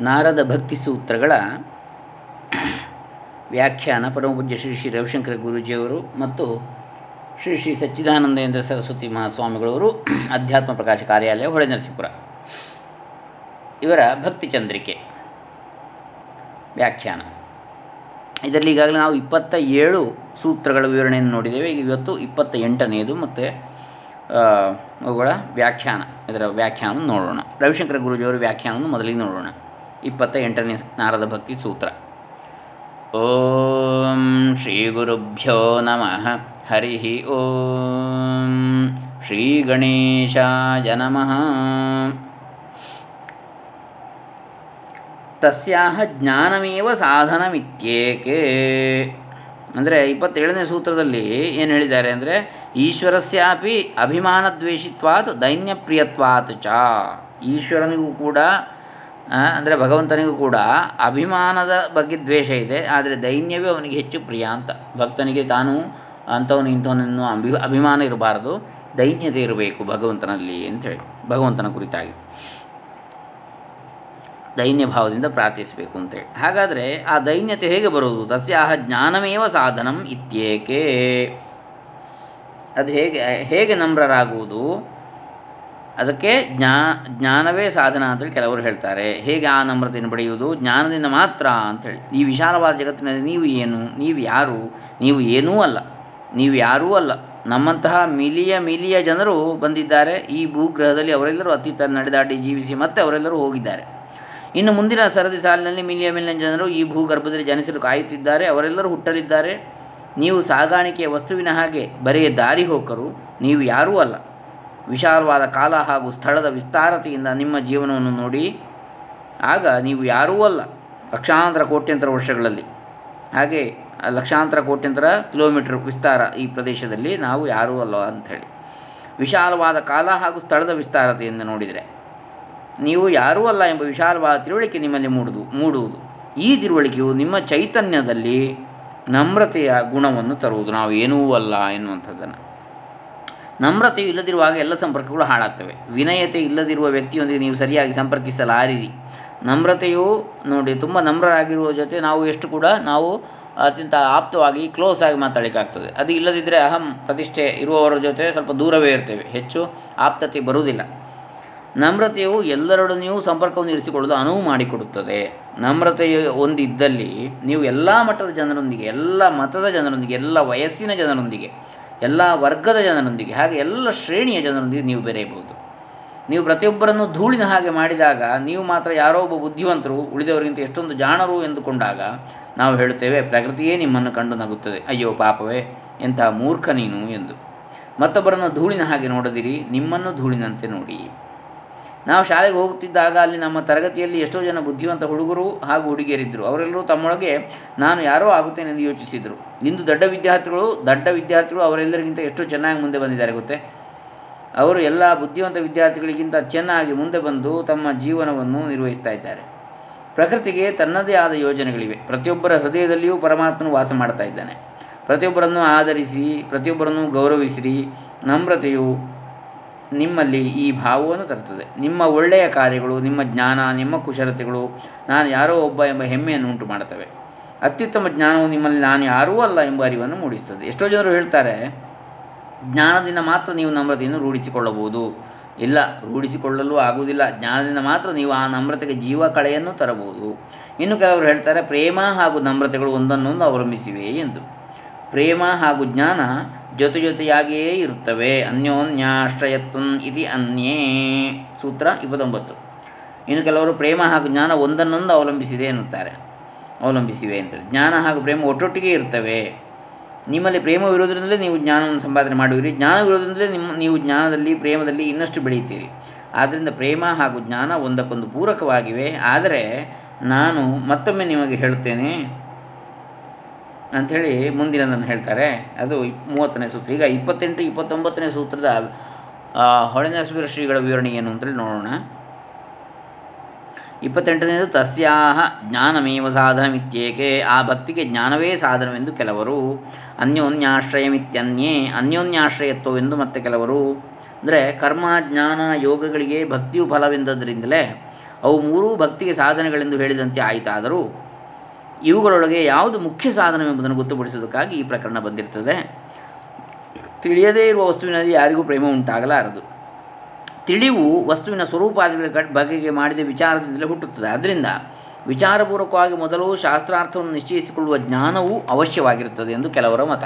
ನಾರದ ಭಕ್ತಿ ಸೂತ್ರಗಳ ವ್ಯಾಖ್ಯಾನ ಪರಮಪೂಜ್ಯ ಶ್ರೀ ಶ್ರೀ ರವಿಶಂಕರ ಗುರೂಜಿಯವರು ಮತ್ತು ಶ್ರೀ ಶ್ರೀ ಸಚ್ಚಿದಾನಂದೇಂದ್ರ ಸರಸ್ವತಿ ಮಹಾಸ್ವಾಮಿಗಳವರು ಅಧ್ಯಾತ್ಮ ಪ್ರಕಾಶ ಕಾರ್ಯಾಲಯ ಹೊಳೆ ನರಸೀಪುರ ಇವರ ಭಕ್ತಿ ಚಂದ್ರಿಕೆ ವ್ಯಾಖ್ಯಾನ. ಇದರಲ್ಲಿ ಈಗಾಗಲೇ ನಾವು ಇಪ್ಪತ್ತ ಏಳು ಸೂತ್ರಗಳ ವಿವರಣೆಯನ್ನು ನೋಡಿದ್ದೇವೆ. ಈಗ ಇವತ್ತು ಇಪ್ಪತ್ತ ಎಂಟನೆಯದು ಮತ್ತು ಅವುಗಳ ವ್ಯಾಖ್ಯಾನ, ಇದರ ವ್ಯಾಖ್ಯಾನವನ್ನು ನೋಡೋಣ. ರವಿಶಂಕರ ಗುರುಜಿಯವರ ವ್ಯಾಖ್ಯಾನವನ್ನು ಮೊದಲಿಗೆ ನೋಡೋಣ. ಇಪ್ಪತ್ತ ಎಂಟನೇ ನಾರದ ಭಕ್ತಿ ಸೂತ್ರ. ಓಂ ಶ್ರೀ ಗುರುಭ್ಯೋ ನಮಃ. ಹರಿ ಓಂ ಶ್ರೀ ಗಣೇಶಾಯ ನಮಃ. ತಸ್ಯಾಹ ಜ್ಞಾನಮೇವ ಸಾಧನಮಿತ್ಯೇಕೆ? ಅಂದರೆ ಇಪ್ಪತ್ತೇಳನೇ ಸೂತ್ರದಲ್ಲಿ ಏನು ಹೇಳಿದ್ದಾರೆ ಅಂದರೆ, ಈಶ್ವರಸ್ಯಾಪಿ ಅಭಿಮಾನದ್ವೇಷಿತ್ವಾತ್ ದೈನ್ಯಪ್ರಿಯತ್ವಾತ್ ಚ. ಈಶ್ವರನಿಗೂ ಕೂಡ ಅಂದರೆ ಭಗವಂತನಿಗೂ ಕೂಡ ಅಭಿಮಾನದ ಬಗ್ಗೆ ದ್ವೇಷ ಇದೆ, ಆದರೆ ದೈನ್ಯವೇ ಅವನಿಗೆ ಹೆಚ್ಚು ಪ್ರಿಯ ಅಂತ. ಭಕ್ತನಿಗೆ ತಾನು ಅಂಥವನು ಇಂಥವನನ್ನು ಅಭಿ ಅಭಿಮಾನ ಇರಬಾರದು, ದೈನ್ಯತೆ ಇರಬೇಕು ಭಗವಂತನಲ್ಲಿ ಅಂಥೇಳಿ ಭಗವಂತನ ಕುರಿತಾಗಿ. ದೈನ್ಯ ಭಾವದಿಂದ ಪ್ರಾರ್ಥಿಸಬೇಕು ಅಂತೇಳಿ ಹಾಗಾದರೆ ಆ ದೈನ್ಯತೆ ಹೇಗೆ ಬರುವುದು? ತಸ್ಯಾಹ ಜ್ಞಾನಮೇವ ಸಾಧನಂ ಇತ್ಯೇಕೆ? ಅದು ಹೇಗೆ ಹೇಗೆ ನಮ್ರರಾಗುವುದು ಅದಕ್ಕೆ ಜ್ಞಾ, ಜ್ಞಾನವೇ ಸಾಧನ ಅಂತೇಳಿ ಕೆಲವರು ಹೇಳ್ತಾರೆ. ಹೇಗೆ ಆ ನಮ್ರತೆಯನ್ನು ಪಡೆಯುವುದು? ಜ್ಞಾನದಿಂದ ಮಾತ್ರ ಅಂಥೇಳಿ ಈ ವಿಶಾಲವಾದ ಜಗತ್ತಿನಲ್ಲಿ ನೀವು ಏನು? ನೀವು ಯಾರು? ನೀವು ಏನೂ ಅಲ್ಲ. ನೀವು ಯಾರೂ ಅಲ್ಲ. ನಮ್ಮಂತಹ ಮಿಲಿಯ ಮಿಲಿಯ ಜನರು ಬಂದಿದ್ದಾರೆ. ಈ ಭೂಗ್ರಹದಲ್ಲಿ ಅವರೆಲ್ಲರೂ ಅತೀತ ನಡೆದಾಡಿ ಜೀವಿಸಿ ಮತ್ತೆ ಅವರೆಲ್ಲರೂ ಹೋಗಿದ್ದಾರೆ. ಇನ್ನು ಮುಂದಿನ ಸರದಿ ಸಾಲಿನಲ್ಲಿ ಮಿಲಿಯ ಮಿಲಿಯನ್ ಜನರು ಈ ಭೂಗರ್ಭದಲ್ಲಿ ಜನಿಸಲು ಕಾಯುತ್ತಿದ್ದಾರೆ. ಅವರೆಲ್ಲರೂ ಹುಟ್ಟಲಿದ್ದಾರೆ. ನೀವು ಸಾಗಾಣಿಕೆಯ ವಸ್ತುವಿನ ಹಾಗೆ ಬರೆಯ ದಾರಿ ಹೋಕರು. ನೀವು ಯಾರೂ ಅಲ್ಲ. ವಿಶಾಲವಾದ ಕಾಲ ಹಾಗೂ ಸ್ಥಳದ ವಿಸ್ತಾರತೆಯಿಂದ ನಿಮ್ಮ ಜೀವನವನ್ನು ನೋಡಿ, ಆಗ ನೀವು ಯಾರೂ ಅಲ್ಲ, ಲಕ್ಷಾಂತರ ಕೋಟ್ಯಂತರ ವರ್ಷಗಳಲ್ಲಿ. ಹಾಗೆ ಲಕ್ಷಾಂತರ ಕೋಟ್ಯಂತರ ಕಿಲೋಮೀಟರ್ ವಿಸ್ತಾರ ಈ ಪ್ರದೇಶದಲ್ಲಿ ನಾವು ಯಾರೂ ಅಲ್ಲ ಅಂಥೇಳಿ. ವಿಶಾಲವಾದ ಕಾಲ ಹಾಗೂ ಸ್ಥಳದ ವಿಸ್ತಾರತೆಯಿಂದ ನೋಡಿದರೆ, ನೀವು ಯಾರೂ ಅಲ್ಲ ಎಂಬ ವಿಶಾಲವಾದ ತಿಳುವಳಿಕೆ ನಿಮ್ಮಲ್ಲಿ ಮೂಡುದು, ಮೂಡುವುದು. ಈ ತಿಳುವಳಿಕೆಯು ನಿಮ್ಮ ಚೈತನ್ಯದಲ್ಲಿ ನಮ್ರತೆಯ ಗುಣವನ್ನು ತರುವುದು. ನಾವು ಏನೂ ಅಲ್ಲ ಎನ್ನುವಂಥದ್ದನ್ನು. ನಮ್ರತೆಯು ಇಲ್ಲದಿರುವಾಗ ಎಲ್ಲ ಸಂಪರ್ಕಗಳು ಹಾಳಾಗ್ತವೆ. ವಿನಯತೆ ಇಲ್ಲದಿರುವ ವ್ಯಕ್ತಿಯೊಂದಿಗೆ ನೀವು ಸರಿಯಾಗಿ ಸಂಪರ್ಕಿಸಲಾರಿರಿ. ನಮ್ರತೆಯು ನೋಡಿ, ತುಂಬ ನಮ್ರರಾಗಿರುವ ಜೊತೆ ನಾವು ಎಷ್ಟು ಕೂಡ ನಾವು ಅತ್ಯಂತ ಆಪ್ತವಾಗಿ ಕ್ಲೋಸ್ ಆಗಿ ಮಾತಾಡಲಿಕ್ಕಾಗ್ತದೆ. ಅದು ಇಲ್ಲದಿದ್ದರೆ ಅಹಂ ಪ್ರತಿಷ್ಠೆ ಇರುವವರ ಜೊತೆ ಸ್ವಲ್ಪ ದೂರವೇ ಇರ್ತೇವೆ. ಹೆಚ್ಚು ಆಪ್ತತೆ ಬರುವುದಿಲ್ಲ. ನಮ್ರತೆಯು ಎಲ್ಲರೊಡನೆಯೂ ಸಂಪರ್ಕವನ್ನು ಇರಿಸಿಕೊಳ್ಳಲು ಅನುವು ಮಾಡಿಕೊಡುತ್ತದೆ. ನಮ್ರತೆಯು ಒಂದಿದ್ದಲ್ಲಿ ನೀವು ಎಲ್ಲ ಮಟ್ಟದ ಜನರೊಂದಿಗೆ, ಎಲ್ಲ ಮತದ ಜನರೊಂದಿಗೆ, ಎಲ್ಲ ವಯಸ್ಸಿನ ಜನರೊಂದಿಗೆ ಎಲ್ಲ ವರ್ಗದ ಜನರೊಂದಿಗೆ, ಹಾಗೆ ಎಲ್ಲ ಶ್ರೇಣಿಯ ಜನರೊಂದಿಗೆ ನೀವು ಬೆರೆಯಬಹುದು. ನೀವು ಪ್ರತಿಯೊಬ್ಬರನ್ನು ಧೂಳಿನ ಹಾಗೆ ಮಾಡಿದಾಗ, ನೀವು ಮಾತ್ರ ಯಾರೋ ಒಬ್ಬ ಬುದ್ಧಿವಂತರು, ಉಳಿದವರಿಗಿಂತ ಎಷ್ಟೊಂದು ಜಾಣರು ಎಂದುಕೊಂಡಾಗ, ನಾವು ಹೇಳುತ್ತೇವೆ, ಪ್ರಕೃತಿಯೇ ನಿಮ್ಮನ್ನು ಕಂಡು ನಗುತ್ತದೆ. ಅಯ್ಯೋ ಪಾಪವೇ, ಎಂಥ ಮೂರ್ಖ ನೀನು ಎಂದು. ಮತ್ತೊಬ್ಬರನ್ನು ಧೂಳಿನ ಹಾಗೆ ನೋಡದಿರಿ, ನಿಮ್ಮನ್ನು ಧೂಳಿನಂತೆ ನೋಡಿ. ನಾವು ಶಾಲೆಗೆ ಹೋಗುತ್ತಿದ್ದಾಗ ಅಲ್ಲಿ ನಮ್ಮ ತರಗತಿಯಲ್ಲಿ ಎಷ್ಟೋ ಜನ ಬುದ್ಧಿವಂತ ಹುಡುಗರು ಹಾಗೂ ಹುಡುಗಿಯರಿದ್ದರು. ಅವರೆಲ್ಲರೂ ತಮ್ಮೊಳಗೆ ನಾನು ಯಾರೋ ಆಗುತ್ತೇನೆ ಎಂದು ಯೋಚಿಸಿದರು. ಇಂದು ದೊಡ್ಡ ವಿದ್ಯಾರ್ಥಿಗಳು ದೊಡ್ಡ ವಿದ್ಯಾರ್ಥಿಗಳು ಅವರೆಲ್ಲರಿಗಿಂತ ಎಷ್ಟು ಚೆನ್ನಾಗಿ ಮುಂದೆ ಬಂದಿದ್ದಾರೆ ಗೊತ್ತೇ? ಅವರು ಎಲ್ಲ ಬುದ್ಧಿವಂತ ವಿದ್ಯಾರ್ಥಿಗಳಿಗಿಂತ ಚೆನ್ನಾಗಿ ಮುಂದೆ ಬಂದು ತಮ್ಮ ಜೀವನವನ್ನು ನಿರ್ವಹಿಸ್ತಾ ಇದ್ದಾರೆ. ಪ್ರಕೃತಿಗೆ ತನ್ನದೇ ಆದ ಯೋಜನೆಗಳಿವೆ. ಪ್ರತಿಯೊಬ್ಬರ ಹೃದಯದಲ್ಲಿಯೂ ಪರಮಾತ್ಮನು ವಾಸ ಮಾಡ್ತಾ ಇದ್ದಾನೆ. ಪ್ರತಿಯೊಬ್ಬರನ್ನು ಆಧರಿಸಿ, ಪ್ರತಿಯೊಬ್ಬರನ್ನು ಗೌರವಿಸಿರಿ. ನಮ್ರತೆಯು ನಿಮ್ಮಲ್ಲಿ ಈ ಭಾವವನ್ನು ತರುತ್ತದೆ. ನಿಮ್ಮ ಒಳ್ಳೆಯ ಕಾರ್ಯಗಳು, ನಿಮ್ಮ ಜ್ಞಾನ, ನಿಮ್ಮ ಕುಶಲತೆಗಳು ನಾನು ಯಾರೋ ಒಬ್ಬ ಎಂಬ ಹೆಮ್ಮೆಯನ್ನು ಉಂಟು ಮಾಡುತ್ತವೆ. ಅತ್ಯುತ್ತಮ ಜ್ಞಾನವು ನಿಮ್ಮಲ್ಲಿ ನಾನು ಯಾರೂ ಅಲ್ಲ ಎಂಬ ಅರಿವನ್ನು ಮೂಡಿಸ್ತದೆ ಎಷ್ಟೋ ಜನರು ಹೇಳ್ತಾರೆ, ಜ್ಞಾನದಿಂದ ಮಾತ್ರ ನೀವು ನಮ್ರತೆಯನ್ನು ರೂಢಿಸಿಕೊಳ್ಳಬಹುದು. ಇಲ್ಲ, ರೂಢಿಸಿಕೊಳ್ಳಲು ಆಗುವುದಿಲ್ಲ. ಜ್ಞಾನದಿಂದ ಮಾತ್ರ ನೀವು ಆ ನಮ್ರತೆಗೆ ಜೀವ ಕಳೆಯನ್ನು ತರಬಹುದು. ಇನ್ನು ಕೆಲವರು ಹೇಳ್ತಾರೆ, ಪ್ರೇಮ ಹಾಗೂ ನಮ್ರತೆಗಳು ಒಂದನ್ನೊಂದು ಅವಲಂಬಿಸಿವೆ ಎಂದು. ಪ್ರೇಮ ಹಾಗೂ ಜ್ಞಾನ ಜೊತೆ ಜೊತೆಯಾಗಿಯೇ ಇರುತ್ತವೆ. ಅನ್ಯೋನ್ಯಾಶ್ರಯತ್ವಂ ಇತಿ ಅನ್ಯೇ. ಸೂತ್ರ ಇಪ್ಪತ್ತೊಂಬತ್ತು. ಇನ್ನು ಕೆಲವರು ಪ್ರೇಮ ಹಾಗೂ ಜ್ಞಾನ ಒಂದನ್ನೊಂದು ಅವಲಂಬಿಸಿದೆ ಎನ್ನುತ್ತಾರೆ. ಅವಲಂಬಿಸಿವೆ ಅಂತೇಳಿ. ಜ್ಞಾನ ಹಾಗೂ ಪ್ರೇಮ ಒಟ್ಟೊಟ್ಟಿಗೆ ಇರ್ತವೆ. ನಿಮ್ಮಲ್ಲಿ ಪ್ರೇಮವಿರೋದ್ರಿಂದಲೇ ನೀವು ಜ್ಞಾನವನ್ನು ಸಂಪಾದನೆ ಮಾಡುವಿರಿ. ಜ್ಞಾನವಿರೋದ್ರಿಂದಲೇ ನಿಮ್ಮ, ನೀವು ಜ್ಞಾನದಲ್ಲಿ, ಪ್ರೇಮದಲ್ಲಿ ಇನ್ನಷ್ಟು ಬೆಳೆಯುತ್ತೀರಿ. ಆದ್ದರಿಂದ ಪ್ರೇಮ ಹಾಗೂ ಜ್ಞಾನ ಒಂದಕ್ಕೊಂದು ಪೂರಕವಾಗಿವೆ. ಆದರೆ ನಾನು ಮತ್ತೊಮ್ಮೆ ನಿಮಗೆ ಹೇಳುತ್ತೇನೆ. ಅಂಥೇಳಿ ಮುಂದಿನದನ್ನು ಹೇಳ್ತಾರೆ. ಅದು ಮೂವತ್ತನೇ ಸೂತ್ರ. ಈಗ ಇಪ್ಪತ್ತೆಂಟು, ಇಪ್ಪತ್ತೊಂಬತ್ತನೇ ಸೂತ್ರದ ಹೊಳೆನರಸಿಂಹ ಶ್ರೀಗಳ ವಿವರಣೆ ಏನು ಅಂತೇಳಿ ನೋಡೋಣ. ಇಪ್ಪತ್ತೆಂಟನೇದು, ತಸ್ಯಾಹ ಜ್ಞಾನಮೇವ ಸಾಧನಮಿತ್ಯೇಕೆ? ಆ ಭಕ್ತಿಗೆ ಜ್ಞಾನವೇ ಸಾಧನವೆಂದು ಕೆಲವರು, ಅನ್ಯೋನ್ಯಾಶ್ರಯಮಿತ್ಯನ್ಯೇ, ಅನ್ಯೋನ್ಯಾಶ್ರಯತ್ವವೆಂದು ಮತ್ತೆ ಕೆಲವರು, ಅಂದರೆ ಕರ್ಮ, ಜ್ಞಾನ, ಯೋಗಗಳಿಗೆ ಭಕ್ತಿಯು ಫಲವೆಂದದ್ರಿಂದಲೇ ಅವು ಮೂರೂ ಭಕ್ತಿಗೆ ಸಾಧನೆಗಳೆಂದು ಹೇಳಿದಂತೆ ಆಯಿತಾದರೂ ಇವುಗಳೊಳಗೆ ಯಾವುದು ಮುಖ್ಯ ಸಾಧನವೆಂಬುದನ್ನು ಗೊತ್ತುಪಡಿಸುವುದಕ್ಕಾಗಿ ಈ ಪ್ರಕರಣ ಬಂದಿರ್ತದೆ. ತಿಳಿಯದೇ ಇರುವ ವಸ್ತುವಿನಲ್ಲಿ ಯಾರಿಗೂ ಪ್ರೇಮ ಉಂಟಾಗಲಾರದು. ತಿಳಿವು ವಸ್ತುವಿನ ಸ್ವರೂಪಾದಿಗಳ ಬಗೆಗೆ ಮಾಡಿದ ವಿಚಾರದಿಂದಲೇ ಹುಟ್ಟುತ್ತದೆ. ಆದ್ದರಿಂದ ವಿಚಾರಪೂರ್ವಕವಾಗಿ ಮೊದಲು ಶಾಸ್ತ್ರಾರ್ಥವನ್ನು ನಿಶ್ಚಯಿಸಿಕೊಳ್ಳುವ ಜ್ಞಾನವು ಅವಶ್ಯವಾಗಿರುತ್ತದೆ ಎಂದು ಕೆಲವರ ಮತ.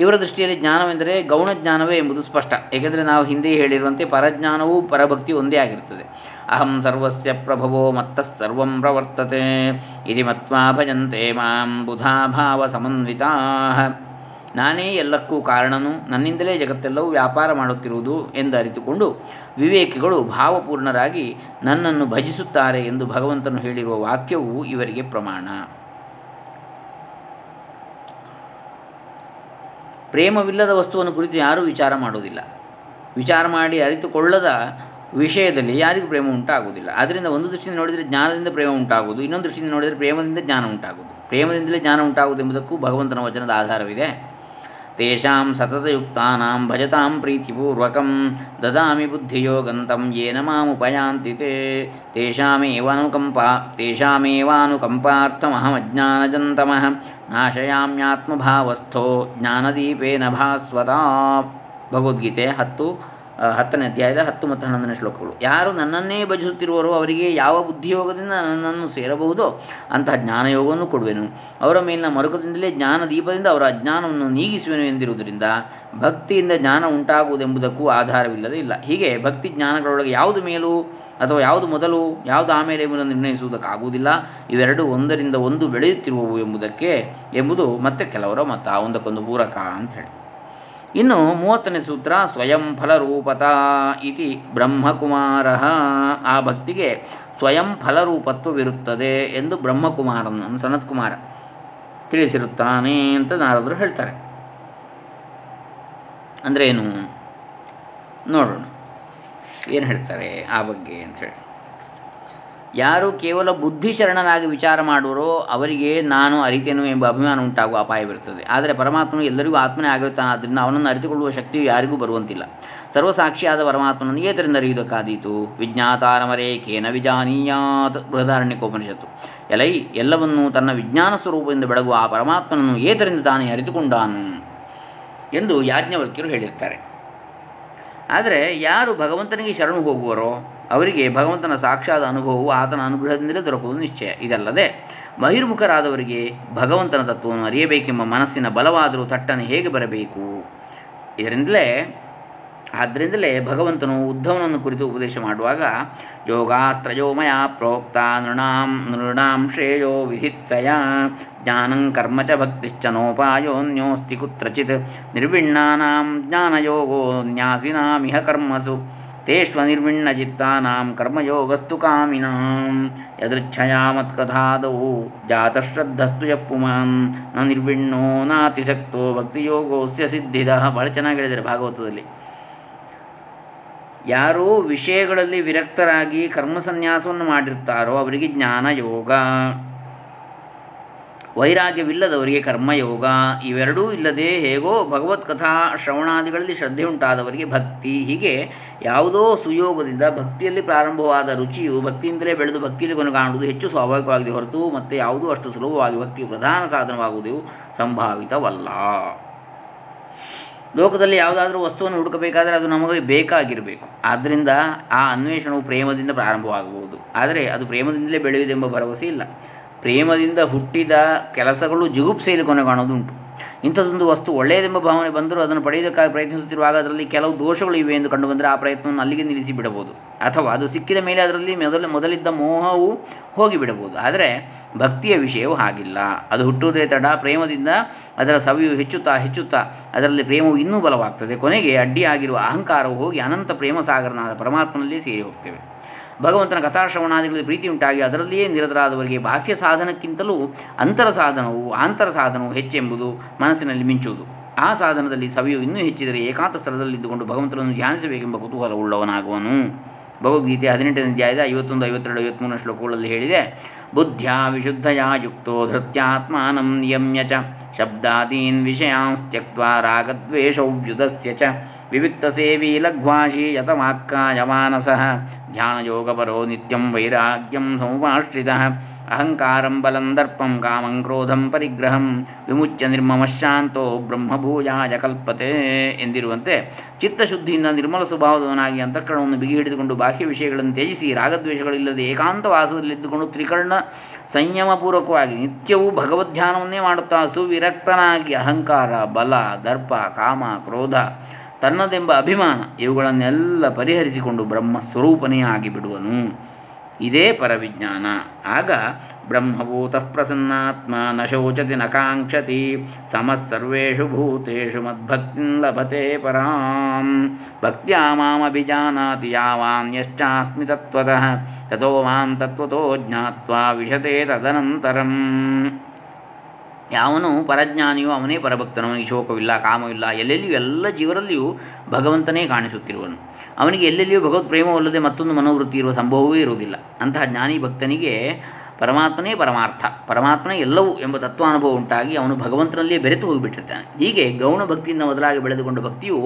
ಇವರ ದೃಷ್ಟಿಯಲ್ಲಿ ಜ್ಞಾನವೆಂದರೆ ಗೌಣ ಜ್ಞಾನವೇ ಎಂಬುದು ಸ್ಪಷ್ಟ. ಏಕೆಂದರೆ ನಾವು ಹಿಂದೆ ಹೇಳಿರುವಂತೆ ಪರಜ್ಞಾನವೂ ಪರಭಕ್ತಿ ಒಂದೇ ಆಗಿರುತ್ತದೆ. ಅಹಂ ಸರ್ವಸ್ಯ ಪ್ರಭವೋ ಮತ್ತ ಸರ್ವಂ ಪ್ರವರ್ತತೆ. ಇತಿ ಮತ್ವಾ ಭಜಂತೆ ಮಾಂ ಬುಧಾಭಾವ ಸಮನ್ವಿತಾ. ನಾನೇ ಎಲ್ಲಕ್ಕೂ ಕಾರಣನು, ನನ್ನಿಂದಲೇ ಜಗತ್ತೆಲ್ಲವೂ ವ್ಯಾಪಾರ ಮಾಡುತ್ತಿರುವುದು ಎಂದು ಅರಿತುಕೊಂಡು ವಿವೇಕಿಗಳು ಭಾವಪೂರ್ಣರಾಗಿ ನನ್ನನ್ನು ಭಜಿಸುತ್ತಾರೆ ಎಂದು ಭಗವಂತನು ಹೇಳಿರುವ ವಾಕ್ಯವು ಇವರಿಗೆ ಪ್ರಮಾಣ. ಪ್ರೇಮವಿಲ್ಲದ ವಸ್ತುವನ್ನು ಕುರಿತು ಯಾರೂ ವಿಚಾರ ಮಾಡುವುದಿಲ್ಲ. ವಿಚಾರ ಮಾಡಿ ಅರಿತುಕೊಳ್ಳದ ವಿಷಯದಲ್ಲಿ ಯಾರಿಗೂ ಪ್ರೇಮ ಉಂಟಾಗುವುದಿಲ್ಲ. ಆದ್ದರಿಂದ ಒಂದು ದೃಷ್ಟಿಯಿಂದ ನೋಡಿದರೆ ಜ್ಞಾನದಿಂದ ಪ್ರೇಮ ಉಂಟಾಗುವುದು, ಇನ್ನೊಂದು ದೃಷ್ಟಿಯಿಂದ ನೋಡಿದರೆ ಪ್ರೇಮದಿಂದ ಜ್ಞಾನ ಉಂಟಾಗುವುದು. ಪ್ರೇಮದಿಂದಲೇ ಜ್ಞಾನ ಉಂಟಾಗುವುದು ಎಂಬುದಕ್ಕೂ ಭಗವಂತನ ವಚನದ ಆಧಾರವಿದೆ. ತೇಷಾಂ ಸತತಯುಕ್ತಾನಾಂ ಭಜತಾಂ ಪ್ರೀತಿಪೂರ್ವಕಂ ದದಾಮಿ ಬುದ್ಧಿಯೋಗಂತಂ ಯೇನ ಮಾಮುಪಯಾಂತಿ ತೇ ತೇಷಾಮೇವಾನುಕಂಪಾ ತೇಷಾಮೇವಾನುಕಂಪಾರ್ಥಮಹಮಜ್ಞಾನಜಂತಮಃ ನಾಶಯಾಮ್ಯಾತ್ಮಭಾವಸ್ಥೋ ಜ್ಞಾನದೀಪೇನ ಭಾಸ್ವತಾ ಭಗವದ್ಗೀತೆ ಹತ್ತು ಹತ್ತನೇ ಅಧ್ಯಾಯದ ಹತ್ತು ಮತ್ತು ಹನ್ನೊಂದನೇ ಶ್ಲೋಕಗಳು. ಯಾರು ನನ್ನನ್ನೇ ಭಜಿಸುತ್ತಿರುವರೋ ಅವರಿಗೆ ಯಾವ ಬುದ್ಧಿಯೋಗದಿಂದ ನನ್ನನ್ನು ಸೇರಬಹುದೋ ಅಂತಹ ಜ್ಞಾನಯೋಗವನ್ನು ಕೊಡುವೆನು. ಅವರ ಮೇಲಿನ ಮರುಕದಿಂದಲೇ ಜ್ಞಾನ ದೀಪದಿಂದ ಅವರ ಅಜ್ಞಾನವನ್ನು ನೀಗಿಸುವೆನು ಎಂದಿರುವುದರಿಂದ ಭಕ್ತಿಯಿಂದ ಜ್ಞಾನ ಉಂಟಾಗುವುದೆಂಬುದಕ್ಕೂ ಆಧಾರವಿಲ್ಲದೆ ಇಲ್ಲ. ಹೀಗೆ ಭಕ್ತಿ ಜ್ಞಾನಗಳೊಳಗೆ ಯಾವುದು ಮೇಲೂ ಅಥವಾ ಯಾವುದು ಮೊದಲು, ಯಾವುದು ಆಮೇಲೆ ಎಂಬುದನ್ನು ನಿರ್ಣಯಿಸುವುದಕ್ಕಾಗುವುದಿಲ್ಲ. ಇವೆರಡು ಒಂದರಿಂದ ಒಂದು ಬೆಳೆಯುತ್ತಿರುವವು ಎಂಬುದಕ್ಕೆ, ಎಂಬುದು ಮತ್ತೆ ಕೆಲವರ ಮತ ಒಂದಕ್ಕೊಂದು ಪೂರಕ ಅಂತ ಹೇಳಿ. ಇನ್ನು ಮೂವತ್ತನೇ ಸೂತ್ರ ಸ್ವಯಂ ಫಲರೂಪತ ಇತಿ ಬ್ರಹ್ಮಕುಮಾರ. ಆ ಭಕ್ತಿಗೆ ಸ್ವಯಂ ಫಲರೂಪತ್ವವಿರುತ್ತದೆ ಎಂದು ಬ್ರಹ್ಮಕುಮಾರನ ಸನತ್ಕುಮಾರ ತಿಳಿಸಿರುತ್ತಾನೆ ಅಂತ ನಾರದರು ಹೇಳ್ತಾರೆ. ಅಂದರೆ ಏನು? ನೋಡೋಣ. ಏನು ಹೇಳ್ತಾರೆ ಆ ಬಗ್ಗೆ ಅಂಥೇಳಿ ಯಾರು ಕೇವಲ ಬುದ್ಧಿ ಶರಣನಾಗಿ ವಿಚಾರ ಮಾಡುವರೋ ಅವರಿಗೆ ನಾನು ಅರಿತೇನು ಎಂಬ ಅಭಿಮಾನ ಉಂಟಾಗುವ ಅಪಾಯವಿರುತ್ತದೆ ಆದರೆ ಪರಮಾತ್ಮನು ಎಲ್ಲರಿಗೂ ಆತ್ಮನೇ ಆಗಿರುತ್ತಾನೆ. ಆದ್ದರಿಂದ ಅವನನ್ನು ಅರಿತುಕೊಳ್ಳುವ ಶಕ್ತಿಯು ಯಾರಿಗೂ ಬರುವಂತಿಲ್ಲ. ಸರ್ವಸಾಕ್ಷಿಯಾದ ಪರಮಾತ್ಮನನ್ನು ಏತರಿಂದ ಅರಿಯುವುದಕ್ಕಾದೀತು? ವಿಜ್ಞಾತಾರಮರೇಖೇನ ವಿಜಾನೀಯಾತ್ ಬೃಹದಾರಣ್ಯಕೋಪನಿಷತ್ತು ಎಲೈ ಎಲ್ಲವನ್ನೂ ತನ್ನ ವಿಜ್ಞಾನ ಸ್ವರೂಪದಿಂದ ಬೆಳಗುವ ಆ ಪರಮಾತ್ಮನನ್ನು ಏತರಿಂದ ತಾನೇ ಅರಿತುಕೊಂಡಾನು? ಎಂದು ಯಾಜ್ಞವಲ್ಕ್ಯರು ಹೇಳಿರ್ತಾರೆ. ಆದರೆ ಯಾರು ಭಗವಂತನಿಗೆ ಶರಣು ಹೋಗುವರೋ ಅವರಿಗೆ ಭಗವಂತನ ಸಾಕ್ಷಾತ್ ಅನುಭವವು ಆತನ ಅನುಗ್ರಹದಿಂದಲೇ ದೊರಕುವುದು ನಿಶ್ಚಯ. ಇದಲ್ಲದೆ, ಬಹಿರ್ಮುಖರಾದವರಿಗೆ ಭಗವಂತನ ತತ್ವವನ್ನು ಅರಿಯಬೇಕೆಂಬ ಮನಸ್ಸಿನ ಬಲವಾದರೂ ತಟ್ಟನೆ ಹೇಗೆ ಬರಬೇಕು? ಇದರಿಂದಲೇ, ಆದ್ದರಿಂದಲೇ ಭಗವಂತನು ಉದ್ಧವನನ್ನು ಕುರಿತು ಉಪದೇಶ ಮಾಡುವಾಗ ಯೋಗಾಸ್ತ್ರಯೋಮಯ ಪ್ರೋಕ್ತ ನೃಣಾಂ ನೃಣಾಂ ಶ್ರೇಯೋ ವಿಧಿತ್ಸಯ, ಜ್ಞಾನಂ ಕರ್ಮ ಚ ಭಕ್ತಿಶ್ಚ ನೋಪಾಯೋನ್ಯೋಸ್ತಿ ಕುತ್ರಚಿತ್, ನಿರ್ವಿಣ್ಣಾನಾಂ ಜ್ಞಾನಯೋಗೋ ನ್ಯಾಸಿನಾಮಿಹ ಕರ್ಮಸು. ತೇಷ್ವನಿರ್ವಿಣ್ಣಚಿತ್ತಾನಾಂ ಕರ್ಮಯೋಗಸ್ತು ಕಾಮಿನಾಂ ಯದೃಚ್ಛಯಾ ಮತ್ಕಥಾದೌ ಜಾತಶ್ರದ್ಧಸ್ತು ಯಃ ಪುಮಾನ್ನ ನಿರ್ವಿಣ್ಣೋ ನಾತಿಸಕ್ತೋ ಭಕ್ತಿಯೋಗೋಸ್ಯ ಸಿದ್ಧಿದ ಭಾಳ ಚೆನ್ನಾಗಿ ಹೇಳಿದ್ದಾರೆ ಭಾಗವತದಲ್ಲಿ. ಯಾರು ವಿಷಯಗಳಲ್ಲಿ ವಿರಕ್ತರಾಗಿ ಕರ್ಮಸನ್ಯಾಸವನ್ನು ಮಾಡಿರ್ತಾರೋ ಅವರಿಗೆ ಜ್ಞಾನಯೋಗ. ವೈರಾಗ್ಯವಿಲ್ಲದವರಿಗೆ ಕರ್ಮಯೋಗ. ಇವೆರಡೂ ಇಲ್ಲದೆ ಹೇಗೋ ಭಗವತ್ ಕಥಾ ಶ್ರವಣಾದಿಗಳಲ್ಲಿ ಶ್ರದ್ಧೆ ಉಂಟಾದವರಿಗೆ ಭಕ್ತಿ. ಹೀಗೆ ಯಾವುದೋ ಸುಯೋಗದಿಂದ ಭಕ್ತಿಯಲ್ಲಿ ಪ್ರಾರಂಭವಾದ ರುಚಿಯು ಭಕ್ತಿಯಿಂದಲೇ ಬೆಳೆದು ಭಕ್ತಿಯಲ್ಲಿ ಕೊನೆಗಾಣುವುದು ಹೆಚ್ಚು ಸ್ವಾಭಾವಿಕವಾಗಿದೆ ಹೊರತು ಮತ್ತು ಯಾವುದೂ ಅಷ್ಟು ಸುಲಭವಾಗಿ ಭಕ್ತಿಯ ಪ್ರಧಾನ ಸಾಧನವಾಗುವುದು ಸಂಭಾವಿತವಲ್ಲ. ಲೋಕದಲ್ಲಿ ಯಾವುದಾದರೂ ವಸ್ತುವನ್ನು ಹುಡುಕಬೇಕಾದರೆ ಅದು ನಮಗೆ ಬೇಕಾಗಿರಬೇಕು. ಆದ್ದರಿಂದ ಆ ಅನ್ವೇಷಣವು ಪ್ರೇಮದಿಂದ ಪ್ರಾರಂಭವಾಗಬಹುದು. ಆದರೆ ಅದು ಪ್ರೇಮದಿಂದಲೇ ಬೆಳೆಯುವುದೆಂಬ ಭರವಸೆ ಇಲ್ಲ. ಪ್ರೇಮದಿಂದ ಹುಟ್ಟಿದ ಕೆಲಸಗಳು ಜಿಗುಪ್ಸೆಯಲ್ಲಿ ಕೊನೆಗಾಣೋದುಂಟು ಇಂಥದ್ದೊಂದು ವಸ್ತು ಒಳ್ಳೆಯದೆಂಬ ಭಾವನೆ ಬಂದರೂ ಅದನ್ನು ಪಡೆಯುವುದಕ್ಕಾಗಿ ಪ್ರಯತ್ನಿಸುತ್ತಿರುವಾಗ ಅದರಲ್ಲಿ ಕೆಲವು ದೋಷಗಳು ಇವೆ ಎಂದು ಕಂಡುಬಂದರೆ ಆ ಪ್ರಯತ್ನವನ್ನು ಅಲ್ಲಿಗೆ ನಿಲ್ಲಿಸಿ ಬಿಡಬಹುದು ಅಥವಾ ಅದು ಸಿಕ್ಕಿದ ಮೇಲೆ ಅದರಲ್ಲಿ ಮೊದಲು, ಮೊದಲಿದ್ದ ಮೋಹವು ಹೋಗಿಬಿಡಬಹುದು. ಆದರೆ ಭಕ್ತಿಯ ವಿಷಯವು ಹಾಗಿಲ್ಲ. ಅದು ಹುಟ್ಟುವುದೇ ತಡ. ಪ್ರೇಮದಿಂದ ಅದರ ಸವಿಯು ಹೆಚ್ಚುತ್ತಾ ಹೆಚ್ಚುತ್ತಾ ಅದರಲ್ಲಿ ಪ್ರೇಮವು ಇನ್ನೂ ಬಲವಾಗ್ತದೆ. ಕೊನೆಗೆ ಅಡ್ಡಿಯಾಗಿರುವ ಅಹಂಕಾರವು ಹೋಗಿ ಅನಂತ ಪ್ರೇಮ ಸಾಗರನಾದ ಪರಮಾತ್ಮನಲ್ಲಿ ಸೇರಿ ಹೋಗ್ತೇವೆ. ಭಗವಂತನ ಕಥಾಶ್ರವಣಾದಿಗಳಲ್ಲಿ ಪ್ರೀತಿ ಉಂಟಾಗಿ ಅದರಲ್ಲಿಯೇ ನಿರತರಾದವರಿಗೆ ಬಾಹ್ಯ ಸಾಧನಕ್ಕಿಂತಲೂ ಅಂತರ ಸಾಧನವು ಆಂತರ ಸಾಧನವು ಹೆಚ್ಚೆಂಬುದು ಮನಸ್ಸಿನಲ್ಲಿ ಮಿಂಚುವುದು. ಆ ಸಾಧನದಲ್ಲಿ ಸವಿಯು ಇನ್ನೂ ಹೆಚ್ಚಿದರೆ ಏಕಾಂತ ಸ್ಥಳದಲ್ಲಿದ್ದುಕೊಂಡು ಭಗವಂತನನ್ನು ಧ್ಯಾನಿಸಬೇಕೆಂಬ ಕುತೂಹಲ ಉಳ್ಳವನಾಗುವನು. ಭಗವದ್ಗೀತೆ ಹದಿನೆಂಟನೇ ಅಧ್ಯಾಯದ ಐವತ್ತೊಂದು, ಐವತ್ತೆರಡು ಐವತ್ತ್ಮೂರನೇ ಶ್ಲೋಕಗಳಲ್ಲಿ ಹೇಳಿದೆ, ಬುದ್ಧ್ಯಾ ವಿಶುದ್ಧಯ ಯುಕ್ತೋ ಧೃತ್ಯಾತ್ಮಾನಂ ನಿಯಮ್ಯ ಚ ಶಬ್ದಾದೀನ್ ವಿಷಯಾಂಸ್ತ್ಯಕ್ತ ರಾಗದ್ವೇಷೌವ್ಯುಧಸ್ಯ ಚ ವಿವಿಕ್ತ ಸೇವಿ ಲಘ್ವಾಶಿ ಯತಮಾಕ್ಕಾಯಮಾನಸಃ ಧ್ಯಾನಯೋಗಪರೋ ನಿತ್ಯಂ ವೈರಾಗ್ಯಂ ಸಮುಪಾಶ್ರಿತ ಅಹಂಕಾರಂ ಬಲಂ ದರ್ಪಂ ಕಾಮಂ ಕ್ರೋಧಂ ಪರಿಗ್ರಹಂ ವಿಮುಚ್ಯ ನಿರ್ಮಮಶಾಂತೋ ಬ್ರಹ್ಮಭೂಯಾಯ ಕಲ್ಪತೆ ಎಂದಿರುವಂತೆ ಚಿತ್ತಶುದ್ಧಿಯಿಂದ ನಿರ್ಮಲ ಸ್ವಭಾವದವನಾಗಿ ಅಂತಃಕರಣವನ್ನು ಬಿಗಿ ಹಿಡಿದುಕೊಂಡು ಬಾಹ್ಯ ವಿಷಯಗಳನ್ನು ತ್ಯಜಿಸಿ ರಾಗದ್ವೇಷಗಳಿಲ್ಲದೆ ಏಕಾಂತ ವಾಸದಲ್ಲಿದ್ದುಕೊಂಡು ತ್ರಿಕರ್ಣ ಸಂಯಮಪೂರ್ವಕವಾಗಿ ನಿತ್ಯವೂ ಭಗವದ್ಧ್ಯಾನವನ್ನೇ ಮಾಡುತ್ತಾ ಸುವಿರಕ್ತನಾಗಿ ಅಹಂಕಾರ, ಬಲ, ದರ್ಪ, ಕಾಮ, ಕ್ರೋಧ ತನ್ನದೆಂಬ ಅಭಿಮಾನ ಇವುಗಳನ್ನೆಲ್ಲ ಪರಿಹರಿಸಿಕೊಂಡು ಬ್ರಹ್ಮ ಸ್ವರೂಪನೇ ಆಗಿಬಿಡುವನು ಇದೇ ಪರವಿಜ್ಞಾನ. ಆಗ ಬ್ರಹ್ಮಭೂತಃ ಪ್ರಸನ್ನಾತ್ಮ ನ ಶೋಚತಿ ನ ಕಾಂಕ್ಷತಿ ಸಮಸ್ಸರ್ವೇಷು ಭೂತೇಷು ಮದ್ಭಕ್ತಿಂ ಲಭತೆ ಪರಾಂ. ಭಕ್ತ್ಯಾ ಮಾಮಭಿಜಾನಾತಿ ಯಾವಾನ್ಯಶ್ಚಾಸ್ಮಿ ತತ್ವತಃ. ತಥೋ ಮಾಂ ತತ್ವತೋ ಜ್ಞಾತ್ವಾ ವಿಶತೆ ತದನಂತರಂ. ಯಾವನು ಪರಜ್ಞಾನಿಯೋ ಅವನೇ ಪರಭಕ್ತನು ಅವನಿಗೆ ಶೋಕವಿಲ್ಲ, ಕಾಮವಿಲ್ಲ, ಎಲ್ಲೆಲ್ಲಿಯೂ ಎಲ್ಲ ಜೀವರಲ್ಲಿಯೂ ಭಗವಂತನೇ ಕಾಣಿಸುತ್ತಿರುವನು. ಅವನಿಗೆ ಎಲ್ಲೆಲ್ಲಿಯೂ ಭಗವತ್ ಪ್ರೇಮವಲ್ಲದೆ ಮತ್ತೊಂದು ಮನೋವೃತ್ತಿ ಇರುವ ಸಂಭವವೇ ಇರುವುದಿಲ್ಲ. ಅಂತಹ ಜ್ಞಾನಿ ಭಕ್ತನಿಗೆ ಪರಮಾತ್ಮನೇ ಪರಮಾರ್ಥ, ಪರಮಾತ್ಮನೇ ಎಲ್ಲವೂ ಎಂಬ ತತ್ವಾನುಭವ ಉಂಟಾಗಿ ಅವನು ಭಗವಂತನಲ್ಲಿಯೇ ಬೆರೆತು ಹೋಗಿಬಿಟ್ಟಿರ್ತಾನೆ. ಹೀಗೆ ಗೌಣ ಭಕ್ತಿಯಿಂದ ಮೊದಲಾಗಿ ಬೆಳೆದುಕೊಂಡ ಭಕ್ತಿಯು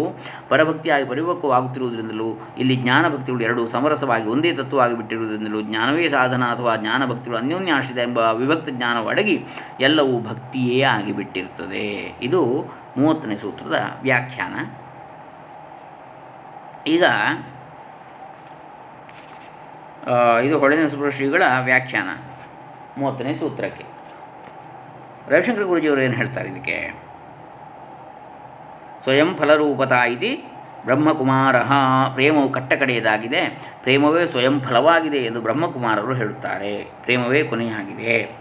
ಪರಭಕ್ತಿಯಾಗಿ ಪರಿಪಕ್ವವಾಗುತ್ತಿರುವುದರಿಂದಲೂ ಇಲ್ಲಿ ಜ್ಞಾನ ಭಕ್ತಿಗಳು ಎರಡು ಸಮರಸವಾಗಿ ಒಂದೇ ತತ್ವವಾಗಿ ಬಿಟ್ಟಿರುವುದರಿಂದಲೂ ಜ್ಞಾನವೇ ಸಾಧನ ಅಥವಾ ಜ್ಞಾನ ಭಕ್ತಿಗಳು ಅನ್ಯೋನ್ಯಾಶ್ರಿತ ಎಂಬ ವಿಭಕ್ತ ಜ್ಞಾನವು ಅಡಗಿ ಎಲ್ಲವೂ ಭಕ್ತಿಯೇ ಆಗಿಬಿಟ್ಟಿರುತ್ತದೆ ಇದು ಮೂವತ್ತನೇ ಸೂತ್ರದ ವ್ಯಾಖ್ಯಾನ. ಈಗ ಇದು ಹೊಳೆನ ಶ್ರೀಗಳ ವ್ಯಾಖ್ಯಾನ. ಮೂವತ್ತನೇ ಸೂತ್ರಕ್ಕೆ. ರವಿಶಂಕರ ಗುರುಜಿಯವರು ಏನು ಹೇಳ್ತಾರೆ ಇದಕ್ಕೆ? ಸ್ವಯಂ ಫಲರೂಪತ ಇದೆ ಬ್ರಹ್ಮಕುಮಾರ. ಪ್ರೇಮವು ಕಟ್ಟಕಡೆಯದಾಗಿದೆ. ಪ್ರೇಮವೇ ಸ್ವಯಂ ಫಲವಾಗಿದೆ ಎಂದು ಬ್ರಹ್ಮಕುಮಾರರು ಹೇಳುತ್ತಾರೆ. ಪ್ರೇಮವೇ ಕೊನೆಯಾಗಿದೆ.